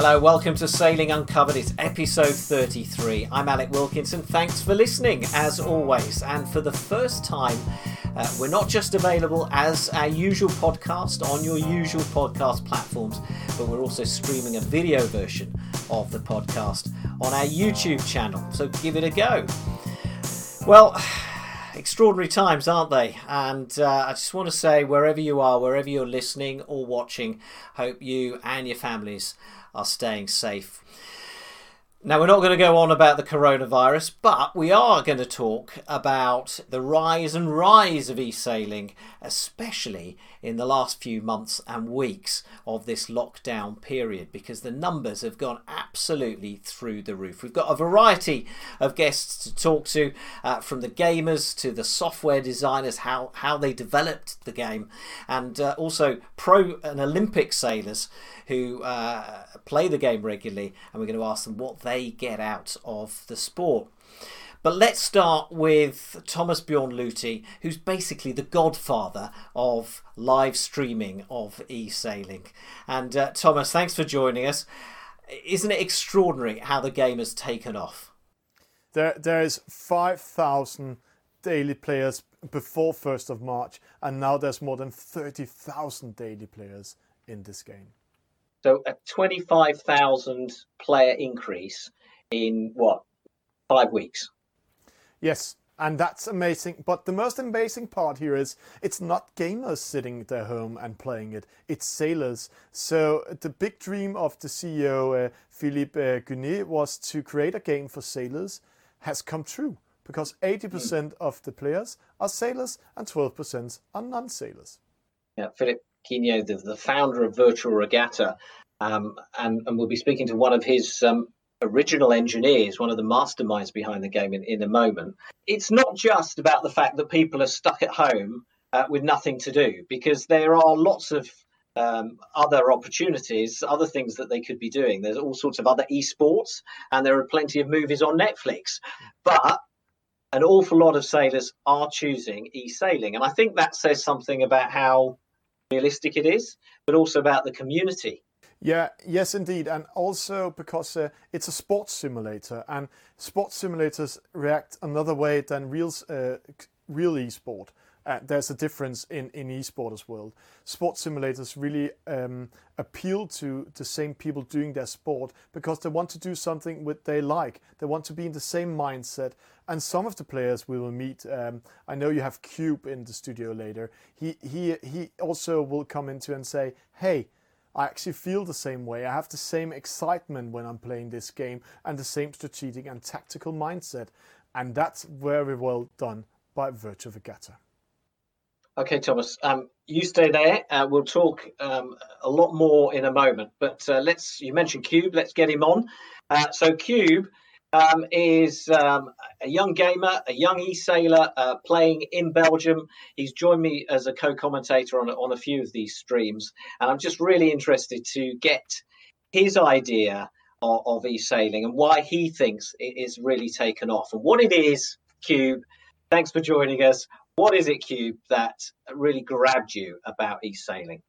Hello, welcome to Sailing Uncovered. It's episode 33. I'm Alec Wilkinson. Thanks for listening, as always. And for the first time, uh, we're not just available as our usual podcast on your usual podcast platforms, but we're also streaming a video version of the podcast on our YouTube channel. So give it a go. Well, extraordinary times, aren't they? And uh, I just want to say, wherever you are, wherever you're listening or watching, hope you and your families are staying safe. Now, we're not going to go on about the coronavirus, but we are going to talk about the rise and rise of e sailing, especially in the last few months and weeks of this lockdown period, because the numbers have gone absolutely through the roof. We've got a variety of guests to talk to, uh, from the gamers to the software designers, how, how they developed the game, and uh, also pro and Olympic sailors who uh, play the game regularly, and we're going to ask them what they get out of the sport. But let's start with Thomas Bjorn Luthi, who's basically the godfather of live streaming of e sailing. And uh, Thomas, thanks for joining us. Isn't it extraordinary how the game has taken off? There, there is 5,000 daily players before 1st of March, and now there's more than 30,000 daily players in this game. So a 25,000 player increase in what, five weeks? Yes, and that's amazing. But the most amazing part here is it's not gamers sitting at their home and playing it, it's sailors. So the big dream of the CEO, uh, Philippe uh, was to create a game for sailors, has come true because 80% of the players are sailors and 12% are non sailors. Yeah, Philippe Guigné, the, the founder of Virtual Regatta, um, and, and, we'll be speaking to one of his um, original engineers, one of the masterminds behind the game in, in a moment. It's not just about the fact that people are stuck at home uh, with nothing to do, because there are lots of um, other opportunities, other things that they could be doing. There's all sorts of other esports, and there are plenty of movies on Netflix. But an awful lot of sailors are choosing e sailing. And I think that says something about how realistic it is, but also about the community. Yeah, yes, indeed, and also because uh, it's a sports simulator, and sports simulators react another way than real uh, real esport. Uh, there's a difference in, in esport as well. Sports simulators really um, appeal to the same people doing their sport because they want to do something what they like. They want to be in the same mindset. And some of the players we will meet, um, I know you have Cube in the studio later. He he he also will come into and say, "Hey, I actually feel the same way. I have the same excitement when I'm playing this game and the same strategic and tactical mindset. And that's very well done by Virtual Regatta. Okay, Thomas, um, you stay there. Uh, we'll talk um, a lot more in a moment. But uh, let's, you mentioned Cube, let's get him on. Uh, so, Cube um, is um, a young gamer, a young e-sailor uh, playing in Belgium. He's joined me as a co-commentator on, on a few of these streams, and I'm just really interested to get his idea of, of e-sailing and why he thinks it is really taken off and what it is. Cube, thanks for joining us. What is it, Cube, that really grabbed you about e-sailing?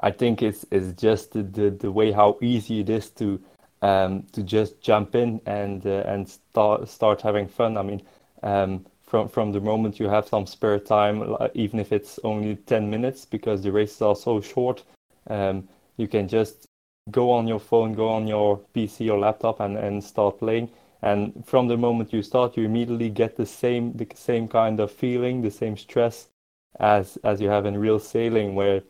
I think it's it's just the, the, the way how easy it is to um, to just jump in and uh, and start start having fun. I mean, um, from from the moment you have some spare time, even if it's only ten minutes, because the races are so short, um, you can just go on your phone, go on your PC or laptop, and and start playing. And from the moment you start, you immediately get the same the same kind of feeling, the same stress as as you have in real sailing, where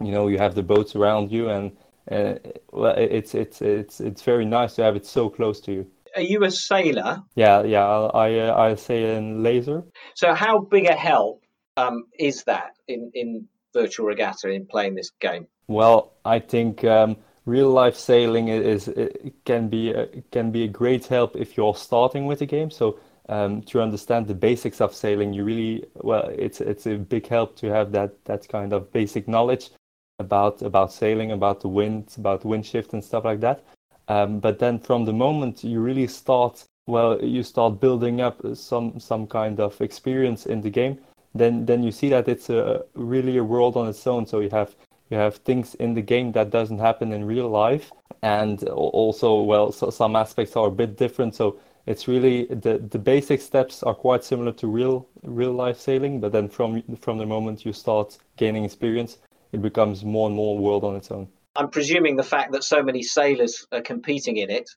you know you have the boats around you and uh, well, it's it's it's it's very nice to have it so close to you. Are you a sailor? Yeah, yeah, I uh, I sail in laser. So how big a help um, is that in in virtual regatta in playing this game? Well, I think um, real life sailing is, is can be a, can be a great help if you're starting with the game. So um, to understand the basics of sailing, you really well, it's it's a big help to have that that kind of basic knowledge about about sailing, about the wind, about wind shift and stuff like that. Um, but then from the moment you really start, well, you start building up some some kind of experience in the game. Then then you see that it's a really a world on its own. So you have you have things in the game that doesn't happen in real life, and also well, so some aspects are a bit different. So it's really the the basic steps are quite similar to real real life sailing, but then from from the moment you start gaining experience, it becomes more and more world on its own. I'm presuming the fact that so many sailors are competing in it.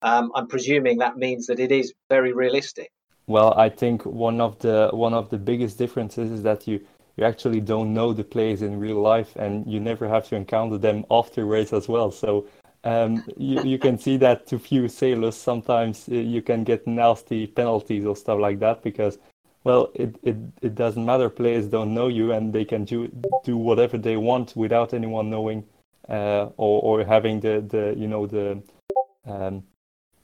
Um, I'm presuming that means that it is very realistic. Well, I think one of the one of the biggest differences is that you you actually don't know the players in real life, and you never have to encounter them after race as well. So um, you, you can see that to few sailors sometimes uh, you can get nasty penalties or stuff like that because well it, it, it doesn't matter. Players don't know you and they can do, do whatever they want without anyone knowing uh, or, or having the, the you know the um,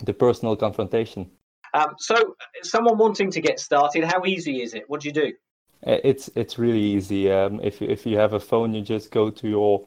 the personal confrontation. Um, so someone wanting to get started how easy is it? What do you do? Uh, it's it's really easy. Um, if, if you have a phone you just go to your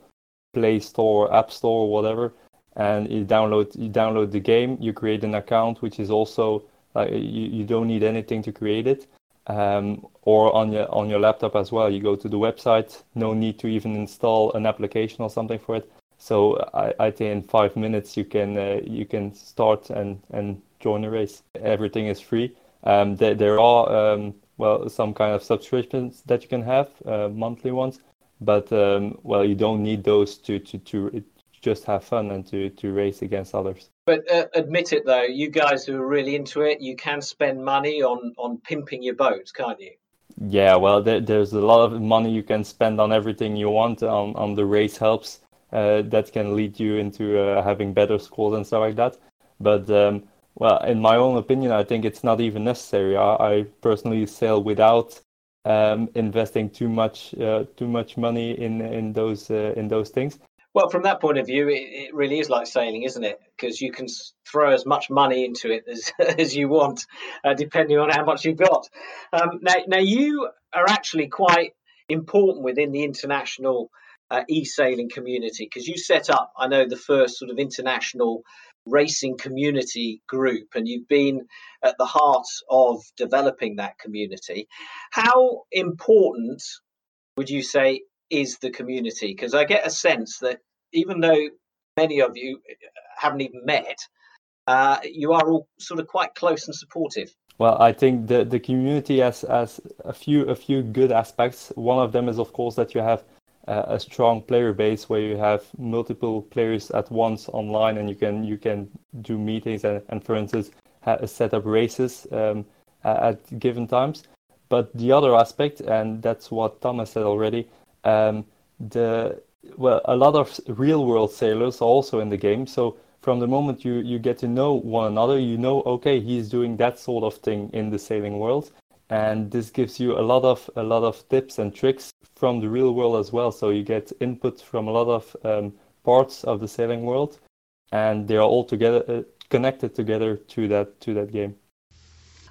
play store app store whatever and you download you download the game. You create an account, which is also like you, you don't need anything to create it. Um, or on your on your laptop as well. You go to the website. No need to even install an application or something for it. So I, I think in five minutes you can uh, you can start and and join a race. Everything is free. Um, there, there are um, well some kind of subscriptions that you can have, uh, monthly ones, but um, well you don't need those to to to just have fun and to, to race against others. But uh, admit it though, you guys who are really into it, you can spend money on, on pimping your boats, can't you? Yeah, well, there, there's a lot of money you can spend on everything you want on, on the race helps. Uh, that can lead you into uh, having better scores and stuff like that. But um, well, in my own opinion, I think it's not even necessary. I, I personally sail without um, investing too much uh, too much money in in those uh, in those things. Well, from that point of view, it, it really is like sailing, isn't it? Because you can throw as much money into it as, as you want, uh, depending on how much you've got. Um, now, now, you are actually quite important within the international uh, e-sailing community because you set up, I know, the first sort of international racing community group, and you've been at the heart of developing that community. How important would you say is the community? Because I get a sense that even though many of you haven't even met, uh, you are all sort of quite close and supportive. Well, I think the, the community has, has a few a few good aspects. One of them is, of course, that you have a strong player base where you have multiple players at once online, and you can you can do meetings and, and for instance, set up races um, at given times. But the other aspect, and that's what Thomas said already, um, the well, a lot of real world sailors are also in the game. So from the moment you, you get to know one another, you know, okay, he's doing that sort of thing in the sailing world. And this gives you a lot of a lot of tips and tricks from the real world as well. So you get input from a lot of um, parts of the sailing world, and they are all together uh, connected together to that to that game.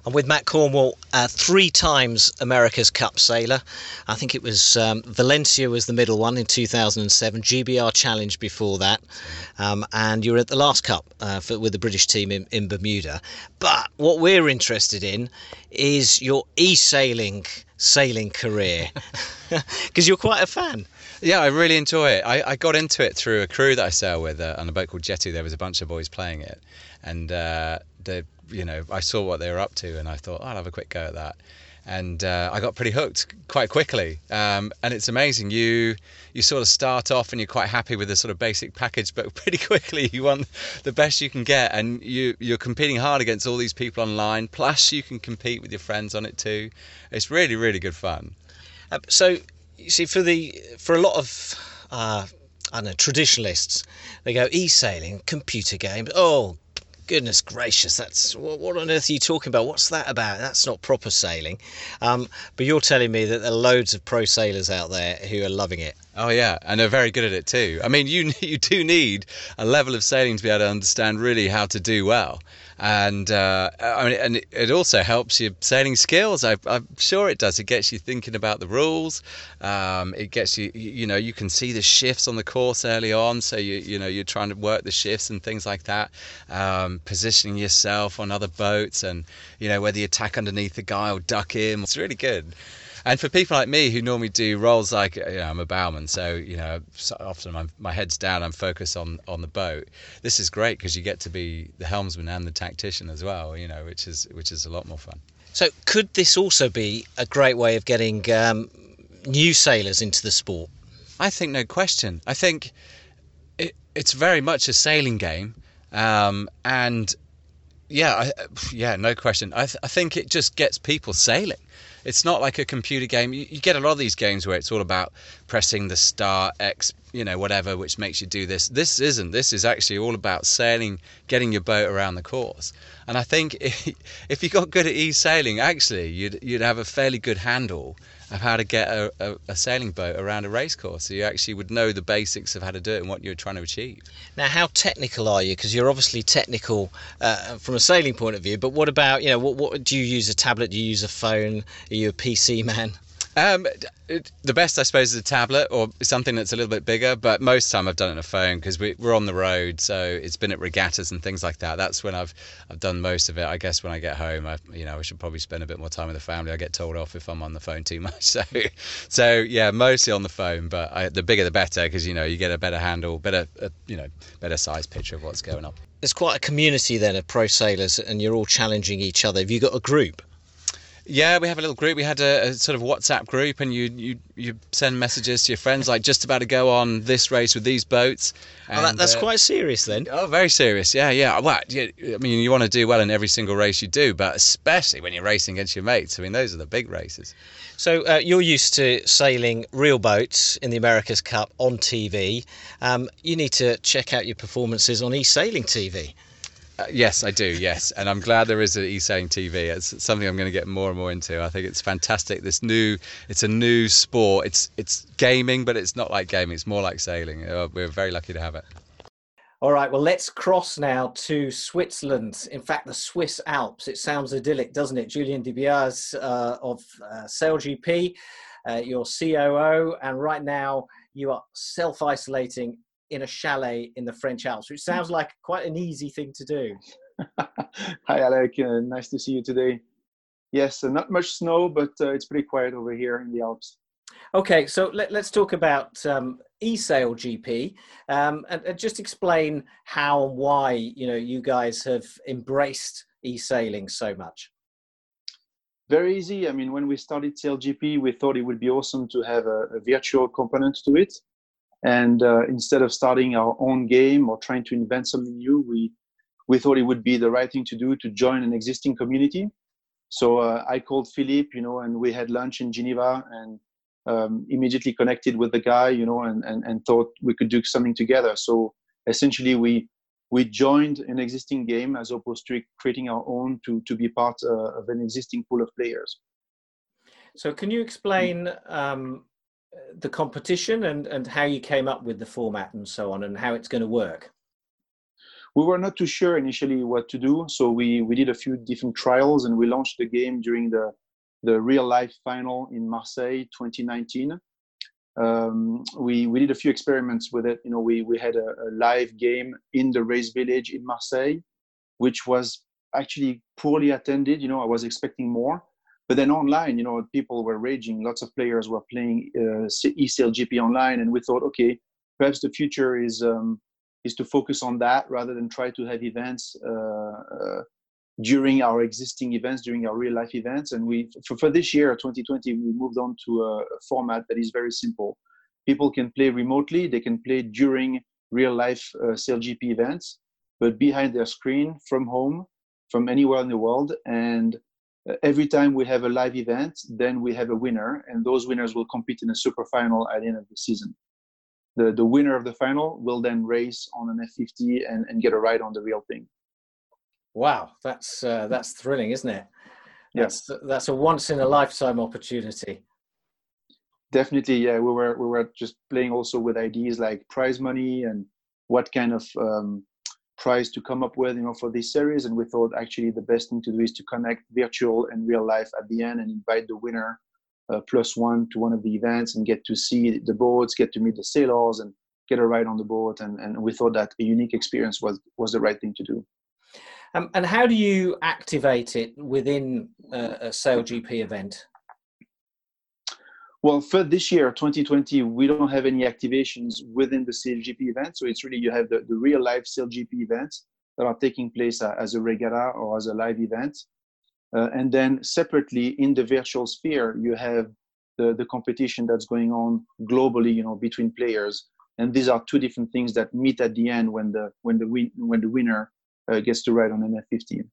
I'm with Matt Cornwell, uh, three times America's Cup sailor. I think it was um, Valencia was the middle one in 2007, GBR Challenge before that, um, and you were at the last Cup uh, for, with the British team in, in Bermuda. But what we're interested in is your e-sailing sailing career, because you're quite a fan. Yeah, I really enjoy it. I, I, got into it through a crew that I sail with uh, on a boat called Jetty. There was a bunch of boys playing it, and uh, the you know, I saw what they were up to and I thought, I'll have a quick go at that. And uh, I got pretty hooked quite quickly. Um, and it's amazing. You you sort of start off and you're quite happy with the sort of basic package, but pretty quickly you want the best you can get, and you you're competing hard against all these people online. Plus, you can compete with your friends on it too. It's really really good fun. Uh, so you see, for the for a lot of uh, I don't know traditionalists, they go e-sailing, computer games. Oh goodness gracious, that's what, what, on earth are you talking about? What's that about? That's not proper sailing. Um, but you're telling me that there are loads of pro sailors out there who are loving it. Oh yeah, and they're very good at it too. I mean, you you do need a level of sailing to be able to understand really how to do well, and uh, I mean, and it also helps your sailing skills. I, am sure it does. It gets you thinking about the rules. Um, it gets you, you know, you can see the shifts on the course early on, so you you know you're trying to work the shifts and things like that. Um, positioning yourself on other boats, and you know whether you attack underneath the guy or duck him. It's really good. And for people like me who normally do roles like you know, I'm a bowman, so you know so often I'm, my head's down, I'm focused on on the boat. This is great because you get to be the helmsman and the tactician as well, you know, which is which is a lot more fun. So could this also be a great way of getting um, new sailors into the sport? I think no question. I think it, it's very much a sailing game, um, and yeah, I, yeah, no question. I, th- I think it just gets people sailing. It's not like a computer game. You, you, get a lot of these games where it's all about pressing the star X, you know, whatever, which makes you do this. This isn't. This is actually all about sailing, getting your boat around the course. And I think if, if you got good at e-sailing, actually, you'd you'd have a fairly good handle of how to get a, a, a, sailing boat around a race course. So you actually would know the basics of how to do it and what you're trying to achieve. Now, how technical are you? Because you're obviously technical uh, from a sailing point of view. But what about you know what, what do you use a tablet? Do you use a phone? Are you a PC man? Um, the best, I suppose, is a tablet or something that's a little bit bigger. But most time, I've done it on a phone because we, are on the road. So it's been at regattas and things like that. That's when I've I've done most of it. I guess when I get home, I you know I should probably spend a bit more time with the family. I get told off if I'm on the phone too much. So so yeah, mostly on the phone. But I, the bigger the better because you know you get a better handle, better uh, you know better size picture of what's going on. There's quite a community then of pro sailors, and you're all challenging each other. Have you got a group? Yeah, we have a little group. We had a, a, sort of WhatsApp group, and you you you send messages to your friends like just about to go on this race with these boats. And, oh, that, that's uh, quite serious then. Oh, very serious. Yeah, yeah. Well, yeah, I mean, you want to do well in every single race you do, but especially when you're racing against your mates. I mean, those are the big races. So uh, you're used to sailing real boats in the America's Cup on TV. Um, you need to check out your performances on e-sailing TV. Uh, yes, I do. Yes, and I'm glad there is an e-sailing TV. It's something I'm going to get more and more into. I think it's fantastic. This new, it's a new sport. It's it's gaming, but it's not like gaming. It's more like sailing. Uh, we're very lucky to have it. All right, well, let's cross now to Switzerland. In fact, the Swiss Alps. It sounds idyllic, doesn't it? Julien Di Biase uh, of uh, SailGP, uh, your COO, and right now you are self isolating in a chalet in the French Alps, which sounds like quite an easy thing to do. Hi, Alec. Uh, nice to see you today. Yes, uh, not much snow, but uh, it's pretty quiet over here in the Alps. Okay, so let, us talk about um, eSailGP um, and, and, just explain how and why you know you guys have embraced e-sailing so much. Very easy. I mean, when we started SailGP, we thought it would be awesome to have a, a virtual component to it. And uh, instead of starting our own game or trying to invent something new, we we thought it would be the right thing to do to join an existing community. So uh, I called Philippe, you know, and we had lunch in Geneva and um, immediately connected with the guy, you know, and, and, and thought we could do something together. So essentially, we we joined an existing game as opposed to creating our own to to be part uh, of an existing pool of players. So, can you explain um, the competition and, and how you came up with the format and so on and how it's going to work? We were not too sure initially what to do, so we, we did a few different trials and we launched the game during the, the real life final in Marseille 2019. Um, we, we did a few experiments with it. You know, we, we had a, a live game in the race village in Marseille, which was actually poorly attended. You know, I was expecting more but then online, you know, people were raging. Lots of players were playing uh, eSailGP online, and we thought, okay, perhaps the future is um, is to focus on that rather than try to have events uh, uh, during our existing events, during our real life events. And we, for, for this year, 2020, we moved on to a, format that is very simple. People can play remotely. They can play during real life uh, SailGP events, but behind their screen from home, from anywhere in the world, and every time we have a live event, then we have a winner, and those winners will compete in a super final at the end of the season. The, the winner of the final will then race on an F50 and, and get a ride on the real thing. Wow, that's uh, that's thrilling, isn't it? That's yes. that's a once in a lifetime opportunity. Definitely, yeah. We were we were just playing also with ideas like prize money and what kind of um, prize to come up with you know for this series. And we thought actually the best thing to do is to connect virtual and real life at the end and invite the winner uh, plus one to one of the events and get to see the boats get to meet the sailors and get a ride on the boat. And, and we thought that a unique experience was was the right thing to do. Um, and how do you activate it within uh, a SailGP event Well, for this year, 2020, we don't have any activations within the SailGP event. So it's really you have the, the real life SailGP events that are taking place uh, as a regatta or as a live event. Uh, and then separately in the virtual sphere, you have the, the competition that's going on globally, you know, between players. And these are two different things that meet at the end when the when the win, when the winner uh, gets to ride on an F50.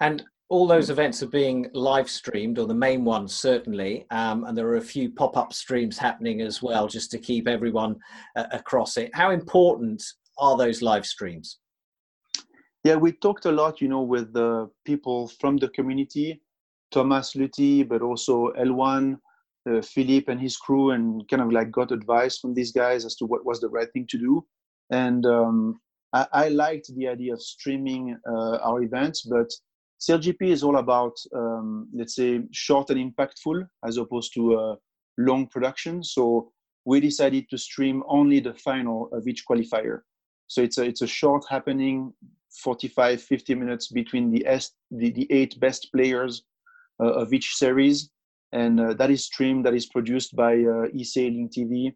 And all those events are being live streamed, or the main ones certainly, um, and there are a few pop-up streams happening as well, just to keep everyone uh, across it. How important are those live streams? Yeah, we talked a lot, you know, with the people from the community, Thomas Luthi, but also L1, uh, Philippe and his crew, and kind of like got advice from these guys as to what was the right thing to do. And um, I, I, liked the idea of streaming uh, our events, but SailGP is all about, um, let's say, short and impactful as opposed to a long production. So we decided to stream only the final of each qualifier. So it's a, it's a short happening, 45, 50 minutes between the, S, the, the eight best players uh, of each series. And uh, that is streamed, that is produced by uh, eSailing TV,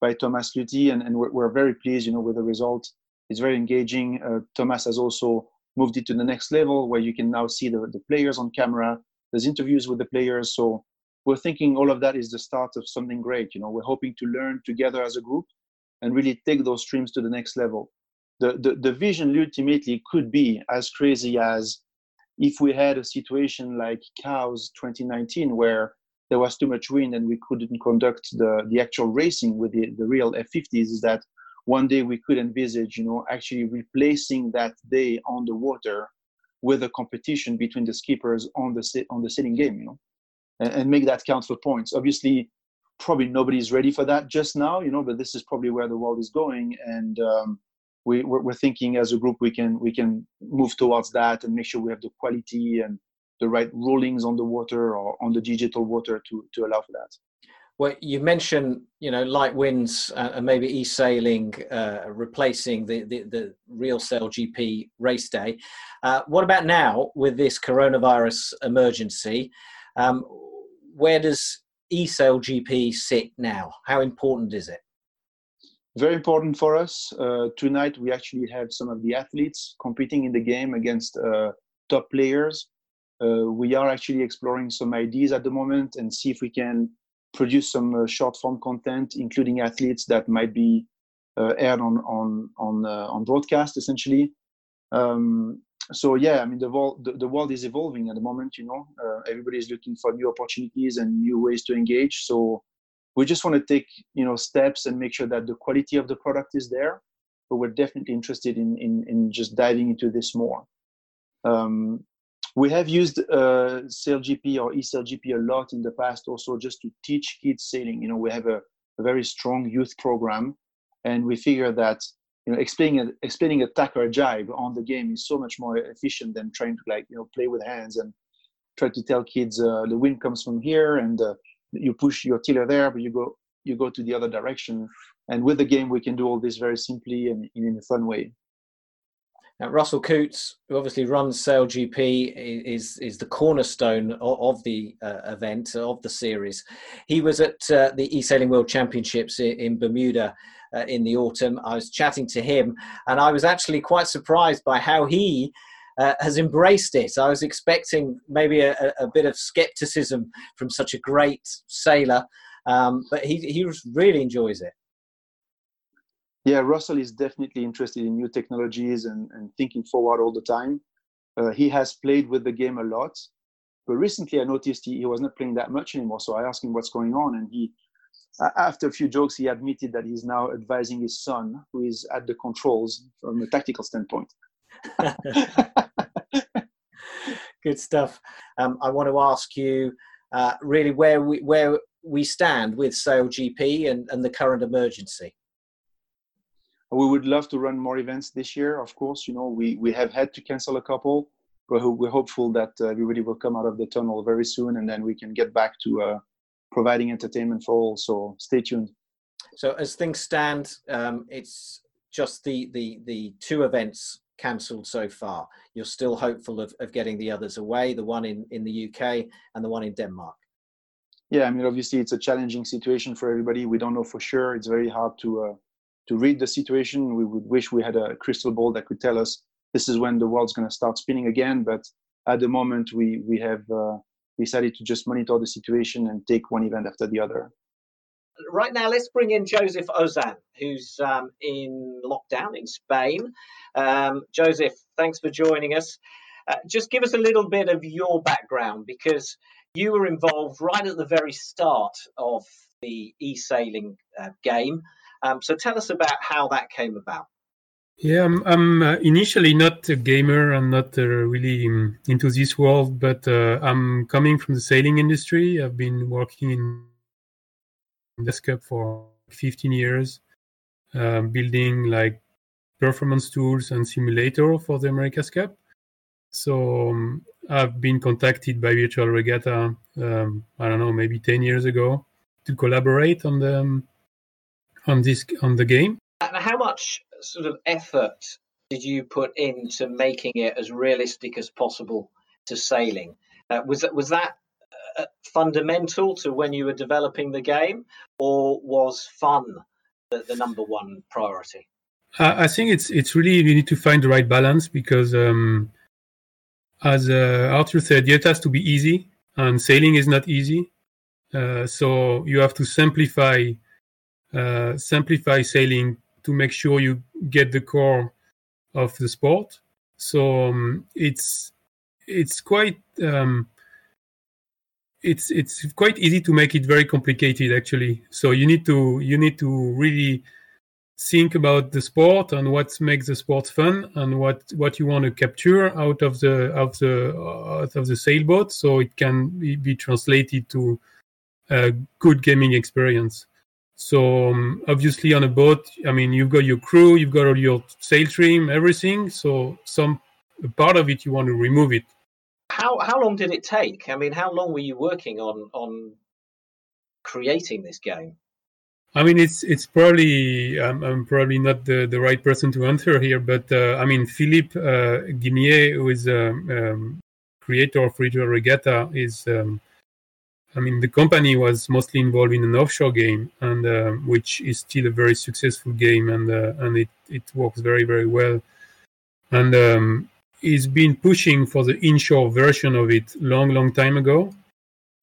by Thomas Luthi. And, and we're, we're, very pleased, you know, with the result. It's very engaging. Uh, Thomas has also moved it to the next level where you can now see the, the players on camera. There's interviews with the players. So we're thinking all of that is the start of something great. You know, we're hoping to learn together as a group and really take those streams to the next level. The, the, the vision ultimately could be as crazy as if we had a situation like Cowes 2019 where there was too much wind and we couldn't conduct the, the actual racing with the, the real F50s, is that one day we could envisage, you know, actually replacing that day on the water with a competition between the skippers on the on the sailing game, you know, and, and make that count for points. Obviously, probably nobody's ready for that just now, you know, but this is probably where the world is going, and um, we, we're, we're thinking as a group we can we can move towards that and make sure we have the quality and the right rulings on the water or on the digital water to to allow for that. Well, you mentioned, you know, light winds uh, and maybe e-sailing uh, replacing the, the, the real SailGP race day. Uh, what about now with this coronavirus emergency? Um, where does e-sail GP sit now? How important is it? Very important for us. Uh, tonight we actually have some of the athletes competing in the game against uh, top players. Uh, we are actually exploring some ideas at the moment and see if we can produce some uh, short form content, including athletes that might be uh, aired on on on uh, on broadcast, essentially. Um, so yeah, I mean the world the, the, world is evolving at the moment. You know, everybody is looking for new opportunities and new ways to engage. So we just want to take you know steps and make sure that the quality of the product is there. But we're definitely interested in in, in just diving into this more. Um, we have used uh, SailGP or eSailGP a lot in the past also just to teach kids sailing. You know, we have a, a very strong youth program and we figure that you know explaining a, explaining a tack or a jibe on the game is so much more efficient than trying to like you know play with hands and try to tell kids uh, the wind comes from here and uh, you push your tiller there but you go you go to the other direction and with the game we can do all this very simply and in a fun way now, Russell Coutts, who obviously runs SailGP, is is the cornerstone of, the uh, event of the series. He was at uh, the e-sailing World Championships in, in Bermuda uh, in the autumn. I was chatting to him, and I was actually quite surprised by how he uh, has embraced it. I was expecting maybe a, a, bit of skepticism from such a great sailor, um, but he he really enjoys it. Yeah, Russell is definitely interested in new technologies and, and thinking forward all the time. Uh, he has played with the game a lot, but recently I noticed he, he was not playing that much anymore. So I asked him what's going on, and he, after a few jokes, he admitted that he's now advising his son, who is at the controls from a tactical standpoint. Good stuff. Um, I want to ask you uh, really where we where we stand with SailGP and, and the current emergency we would love to run more events this year of course. You know we we have had to cancel a couple but we're hopeful that uh, everybody will come out of the tunnel very soon and then we can get back to uh, providing entertainment for all. So stay tuned. So as things stand um, it's just the the the two events cancelled so far. You're still hopeful of, of getting the others away the one in in the uk and the one in denmark. Yeah, I mean, obviously, it's a challenging situation for everybody. We don't know for sure. It's very hard to uh, to read the situation. We would wish we had a crystal ball that could tell us this is when the world's going to start spinning again. But at the moment, we we have uh, decided to just monitor the situation and take one event after the other. Right now, let's bring in Joseph Ozan, who's um, in lockdown in Spain. Um, Joseph, thanks for joining us. Uh, just give us a little bit of your background because you were involved right at the very start of the e-sailing uh, game. Um, so tell us about how that came about. Yeah, I'm, I'm uh, initially not a gamer. I'm not uh, really um, into this world, but uh, I'm coming from the sailing industry. I've been working in this cup for 15 years, uh, building like performance tools and simulator for the America's Cup. So um, I've been contacted by Virtual Regatta, um, I don't know, maybe 10 years ago to collaborate on the um, on this on the game. And how much sort of effort did you put into making it as realistic as possible to sailing? Uh, was that was that uh, fundamental to when you were developing the game, or was fun the, the number one priority? I think it's it's really you need to find the right balance because, um, as uh, Arthur said, it has to be easy, and sailing is not easy. Uh, so you have to simplify uh, simplify sailing to make sure you get the core of the sport. So um, it's it's quite um, it's it's quite easy to make it very complicated actually. So you need to you need to really think about the sport and what makes the sport fun and what what you want to capture out of the of the out of the sailboat so it can be translated to a good gaming experience so um, obviously on a boat, I mean, you've got your crew, you've got all your sail trim, everything. So some part of it you want to remove it. How how long did it take? I mean, how long were you working on on creating this game? I mean, it's it's probably um, I'm probably not the, the right person to answer here, but uh, I mean, Philippe uh, Guimier, who is a um, um, creator of Virtual Regatta, is um, I mean, the company was mostly involved in an offshore game, and uh, which is still a very successful game, and uh, and it it works very very well. And um, he's been pushing for the inshore version of it long long time ago.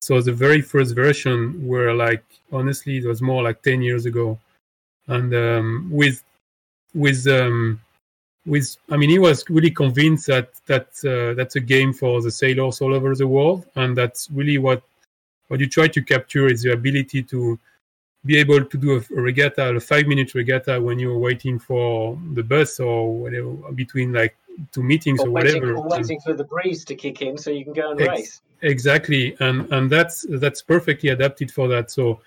So the very first version were like honestly it was more like ten years ago, and um, with with um, with I mean he was really convinced that that uh, that's a game for the sailors all over the world, and that's really what what you try to capture is the ability to be able to do a, regatta, a five minute regatta when you're waiting for the bus or whatever between like two meetings or, or waiting, whatever. Or waiting for the breeze to kick in so you can go and Ex- race. Exactly, and and that's that's perfectly adapted for that. So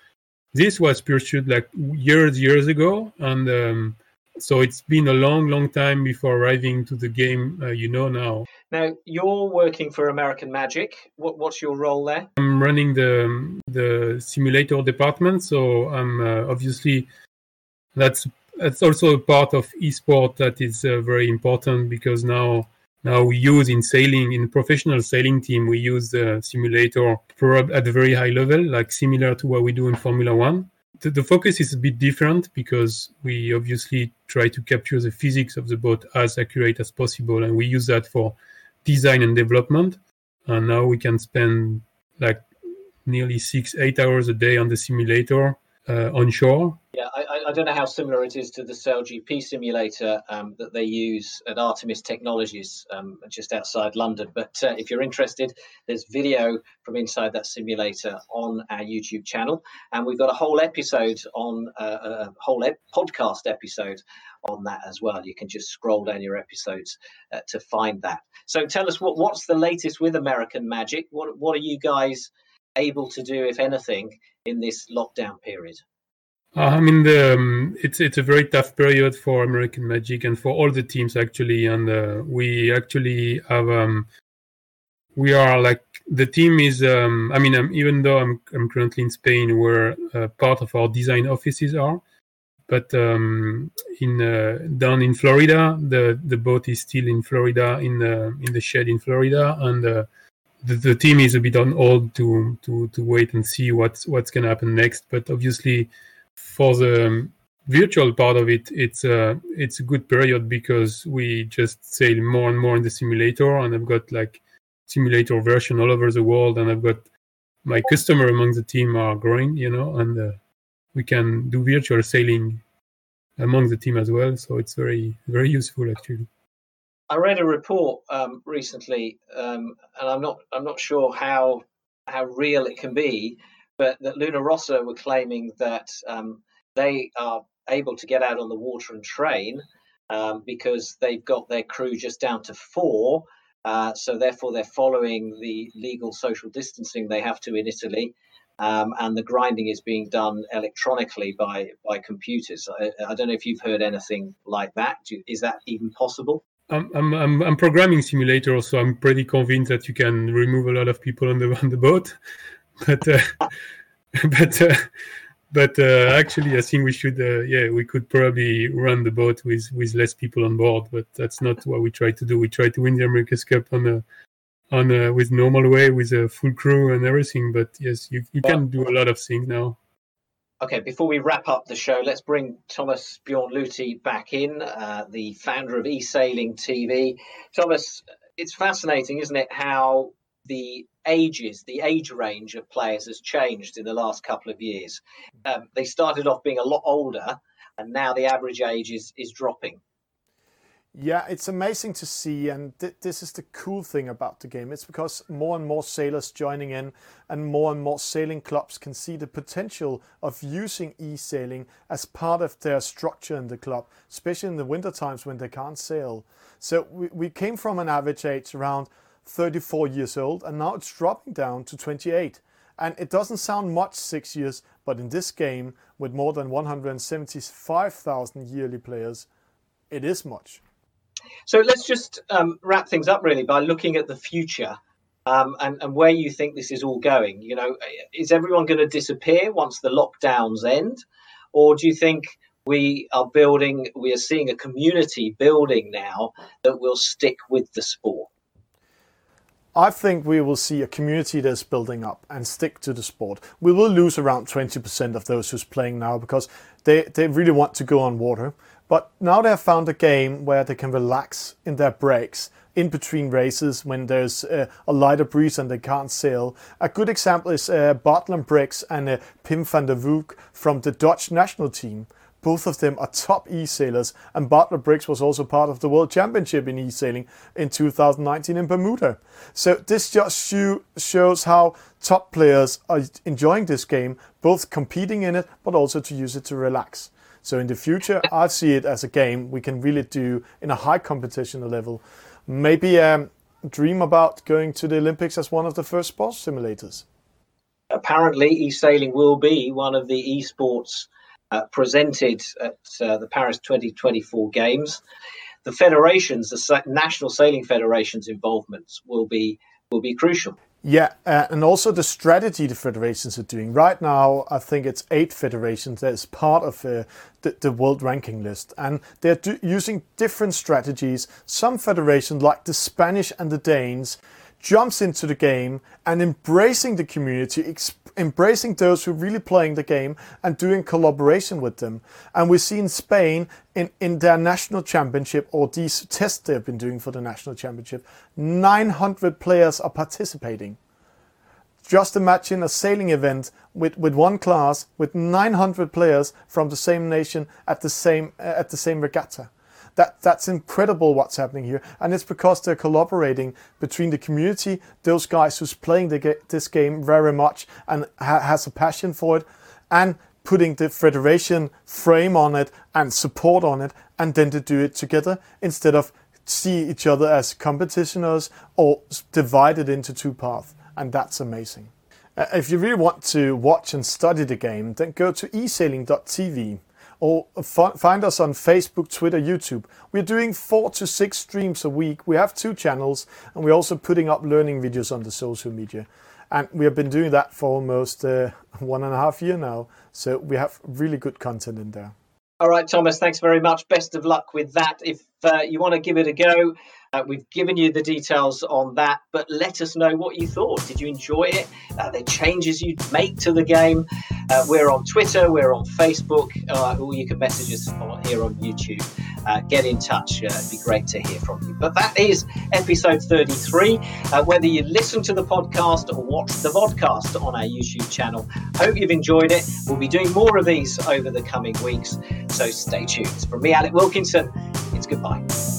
this was pursued like years years ago, and um, so it's been a long, long time before arriving to the game uh, you know now. Now you're working for American Magic. What, what's your role there? I'm running the the simulator department, so I'm uh, obviously that's that's also a part of esport that is uh, very important because now now we use in sailing in professional sailing team we use the simulator at a very high level, like similar to what we do in Formula One the, the, focus is a bit different because we obviously try to capture the physics of the boat as accurate as possible and we use that for design and development. And now we can spend like nearly six eight hours a day on the simulator uh, onshore. Yeah, I, I, don't know how similar it is to the SailGP simulator um, that they use at Artemis Technologies um, just outside London. But uh, if you're interested, there's video from inside that simulator on our YouTube channel, and we've got a whole episode on uh, a whole ep- podcast episode on that as well. You can just scroll down your episodes uh, to find that. So tell us what what's the latest with American Magic? What what are you guys able to do, if anything, in this lockdown period? Uh, I mean, the, um, it's it's a very tough period for American Magic and for all the teams actually, and uh, we actually have um, we are like the team is. Um, I mean, um, even though I'm I'm currently in Spain, where uh, part of our design offices are, but um, in uh, down in Florida, the the boat is still in Florida in the in the shed in Florida, and uh, the, the team is a bit on hold to to to wait and see what's what's going to happen next. But obviously, for the um, virtual part of it, it's a it's a good period because we just sail more and more in the simulator, and I've got like simulator version all over the world, and I've got my customer among the team are growing, you know, and uh, we can do virtual sailing among the team as well. So it's very very useful actually. I read a report um, recently, um, and I'm not I'm not sure how how real it can be, but that Luna Rossa were claiming that um, they are able to get out on the water and train um, because they've got their crew just down to four. Uh, so therefore, they're following the legal social distancing they have to in Italy. Um, and the grinding is being done electronically by by computers. I, I, don't know if you've heard anything like that. Is that even possible? I'm, I'm I'm programming simulator, so I'm pretty convinced that you can remove a lot of people on the on the boat. But uh, but uh, but uh, actually, I think we should uh, yeah we could probably run the boat with with less people on board. But that's not what we try to do. We try to win the America's Cup on a on a, with normal way with a full crew and everything. But yes, you you can do a lot of things now. Okay, before we wrap up the show, let's bring Thomas Bjorn Luthi back in, uh, the founder of eSailing TV. Thomas, it's fascinating, isn't it, how the ages, the age range of players has changed in the last couple of years. Um, they started off being a lot older, and now the average age is, is dropping. Yeah, it's amazing to see, and th- this is the cool thing about the game. It's because more and more sailors joining in, and more and more sailing clubs can see the potential of using e-sailing as part of their structure in the club, especially in the winter times when they can't sail. So we, we came from an average age around 34 years old, and now it's dropping down to 28. And it doesn't sound much six years, but in this game, with more than 175,000 yearly players, it is much. So let's just um, wrap things up really by looking at the future um, and, and, where you think this is all going. You know, is everyone going to disappear once the lockdowns end, or do you think we are building, we are seeing a community building now that will stick with the sport? I think we will see a community that's building up and stick to the sport. We will lose around 20% of those who's playing now because they, they really want to go on water. But now they have found a game where they can relax in their breaks in between races when there's uh, a lighter breeze and they can't sail. A good example is uh, Bart Lambriex and uh, Pim van der Woek from the Dutch national team. Both of them are top e-sailers, and Bart Lambriex was also part of the World Championship in e-sailing in 2019 in Bermuda. So this just shows how top players are enjoying this game, both competing in it, but also to use it to relax. So in the future, I see it as a game we can really do in a high competition level. Maybe um, dream about going to the Olympics as one of the first sports simulators. Apparently, e-sailing will be one of the esports uh, presented at uh, the Paris 2024 Games. The federations, the national sailing federations' involvement will be will be crucial. Yeah, uh, and also the strategy the federations are doing. Right now, I think it's eight federations that is part of uh, the, the, world ranking list, and they're do- using different strategies. Some federations, like the Spanish and the Danes, jumps into the game and embracing the community, embracing those who are really playing the game and doing collaboration with them. And we see in Spain, in, in their national championship or these tests they've been doing for the national championship, 900 players are participating. Just imagine a sailing event with, with one class with 900 players from the same nation at the same at the same regatta that that's incredible what's happening here, and it's because they're collaborating between the community, those guys who's playing this game very much and ha- has a passion for it, and putting the federation frame on it and support on it, and then to do it together instead of see each other as competitioners or divided into two paths, and that's amazing. Uh, if you really want to watch and study the game, then go to esailing.tv or find us on Facebook, Twitter, YouTube. We're doing four to six streams a week. We have two channels and we're also putting up learning videos on the social media. And we have been doing that for almost uh, one and a half year now. So we have really good content in there. All right, Thomas, thanks very much. Best of luck with that. If uh, you want to give it a go, uh, we've given you the details on that, but let us know what you thought. Did you enjoy it? The changes you'd make to the game? Uh, we're on Twitter, we're on Facebook, uh, or you can message us here on YouTube. Uh, get in touch. Uh, it'd be great to hear from you. But that is episode 33. whether you listen to the podcast or watch the podcast on our YouTube channel, hope you've enjoyed it. We'll be doing more of these over the coming weeks, so stay tuned. From me, Alec Wilkinson, it's goodbye. Bye.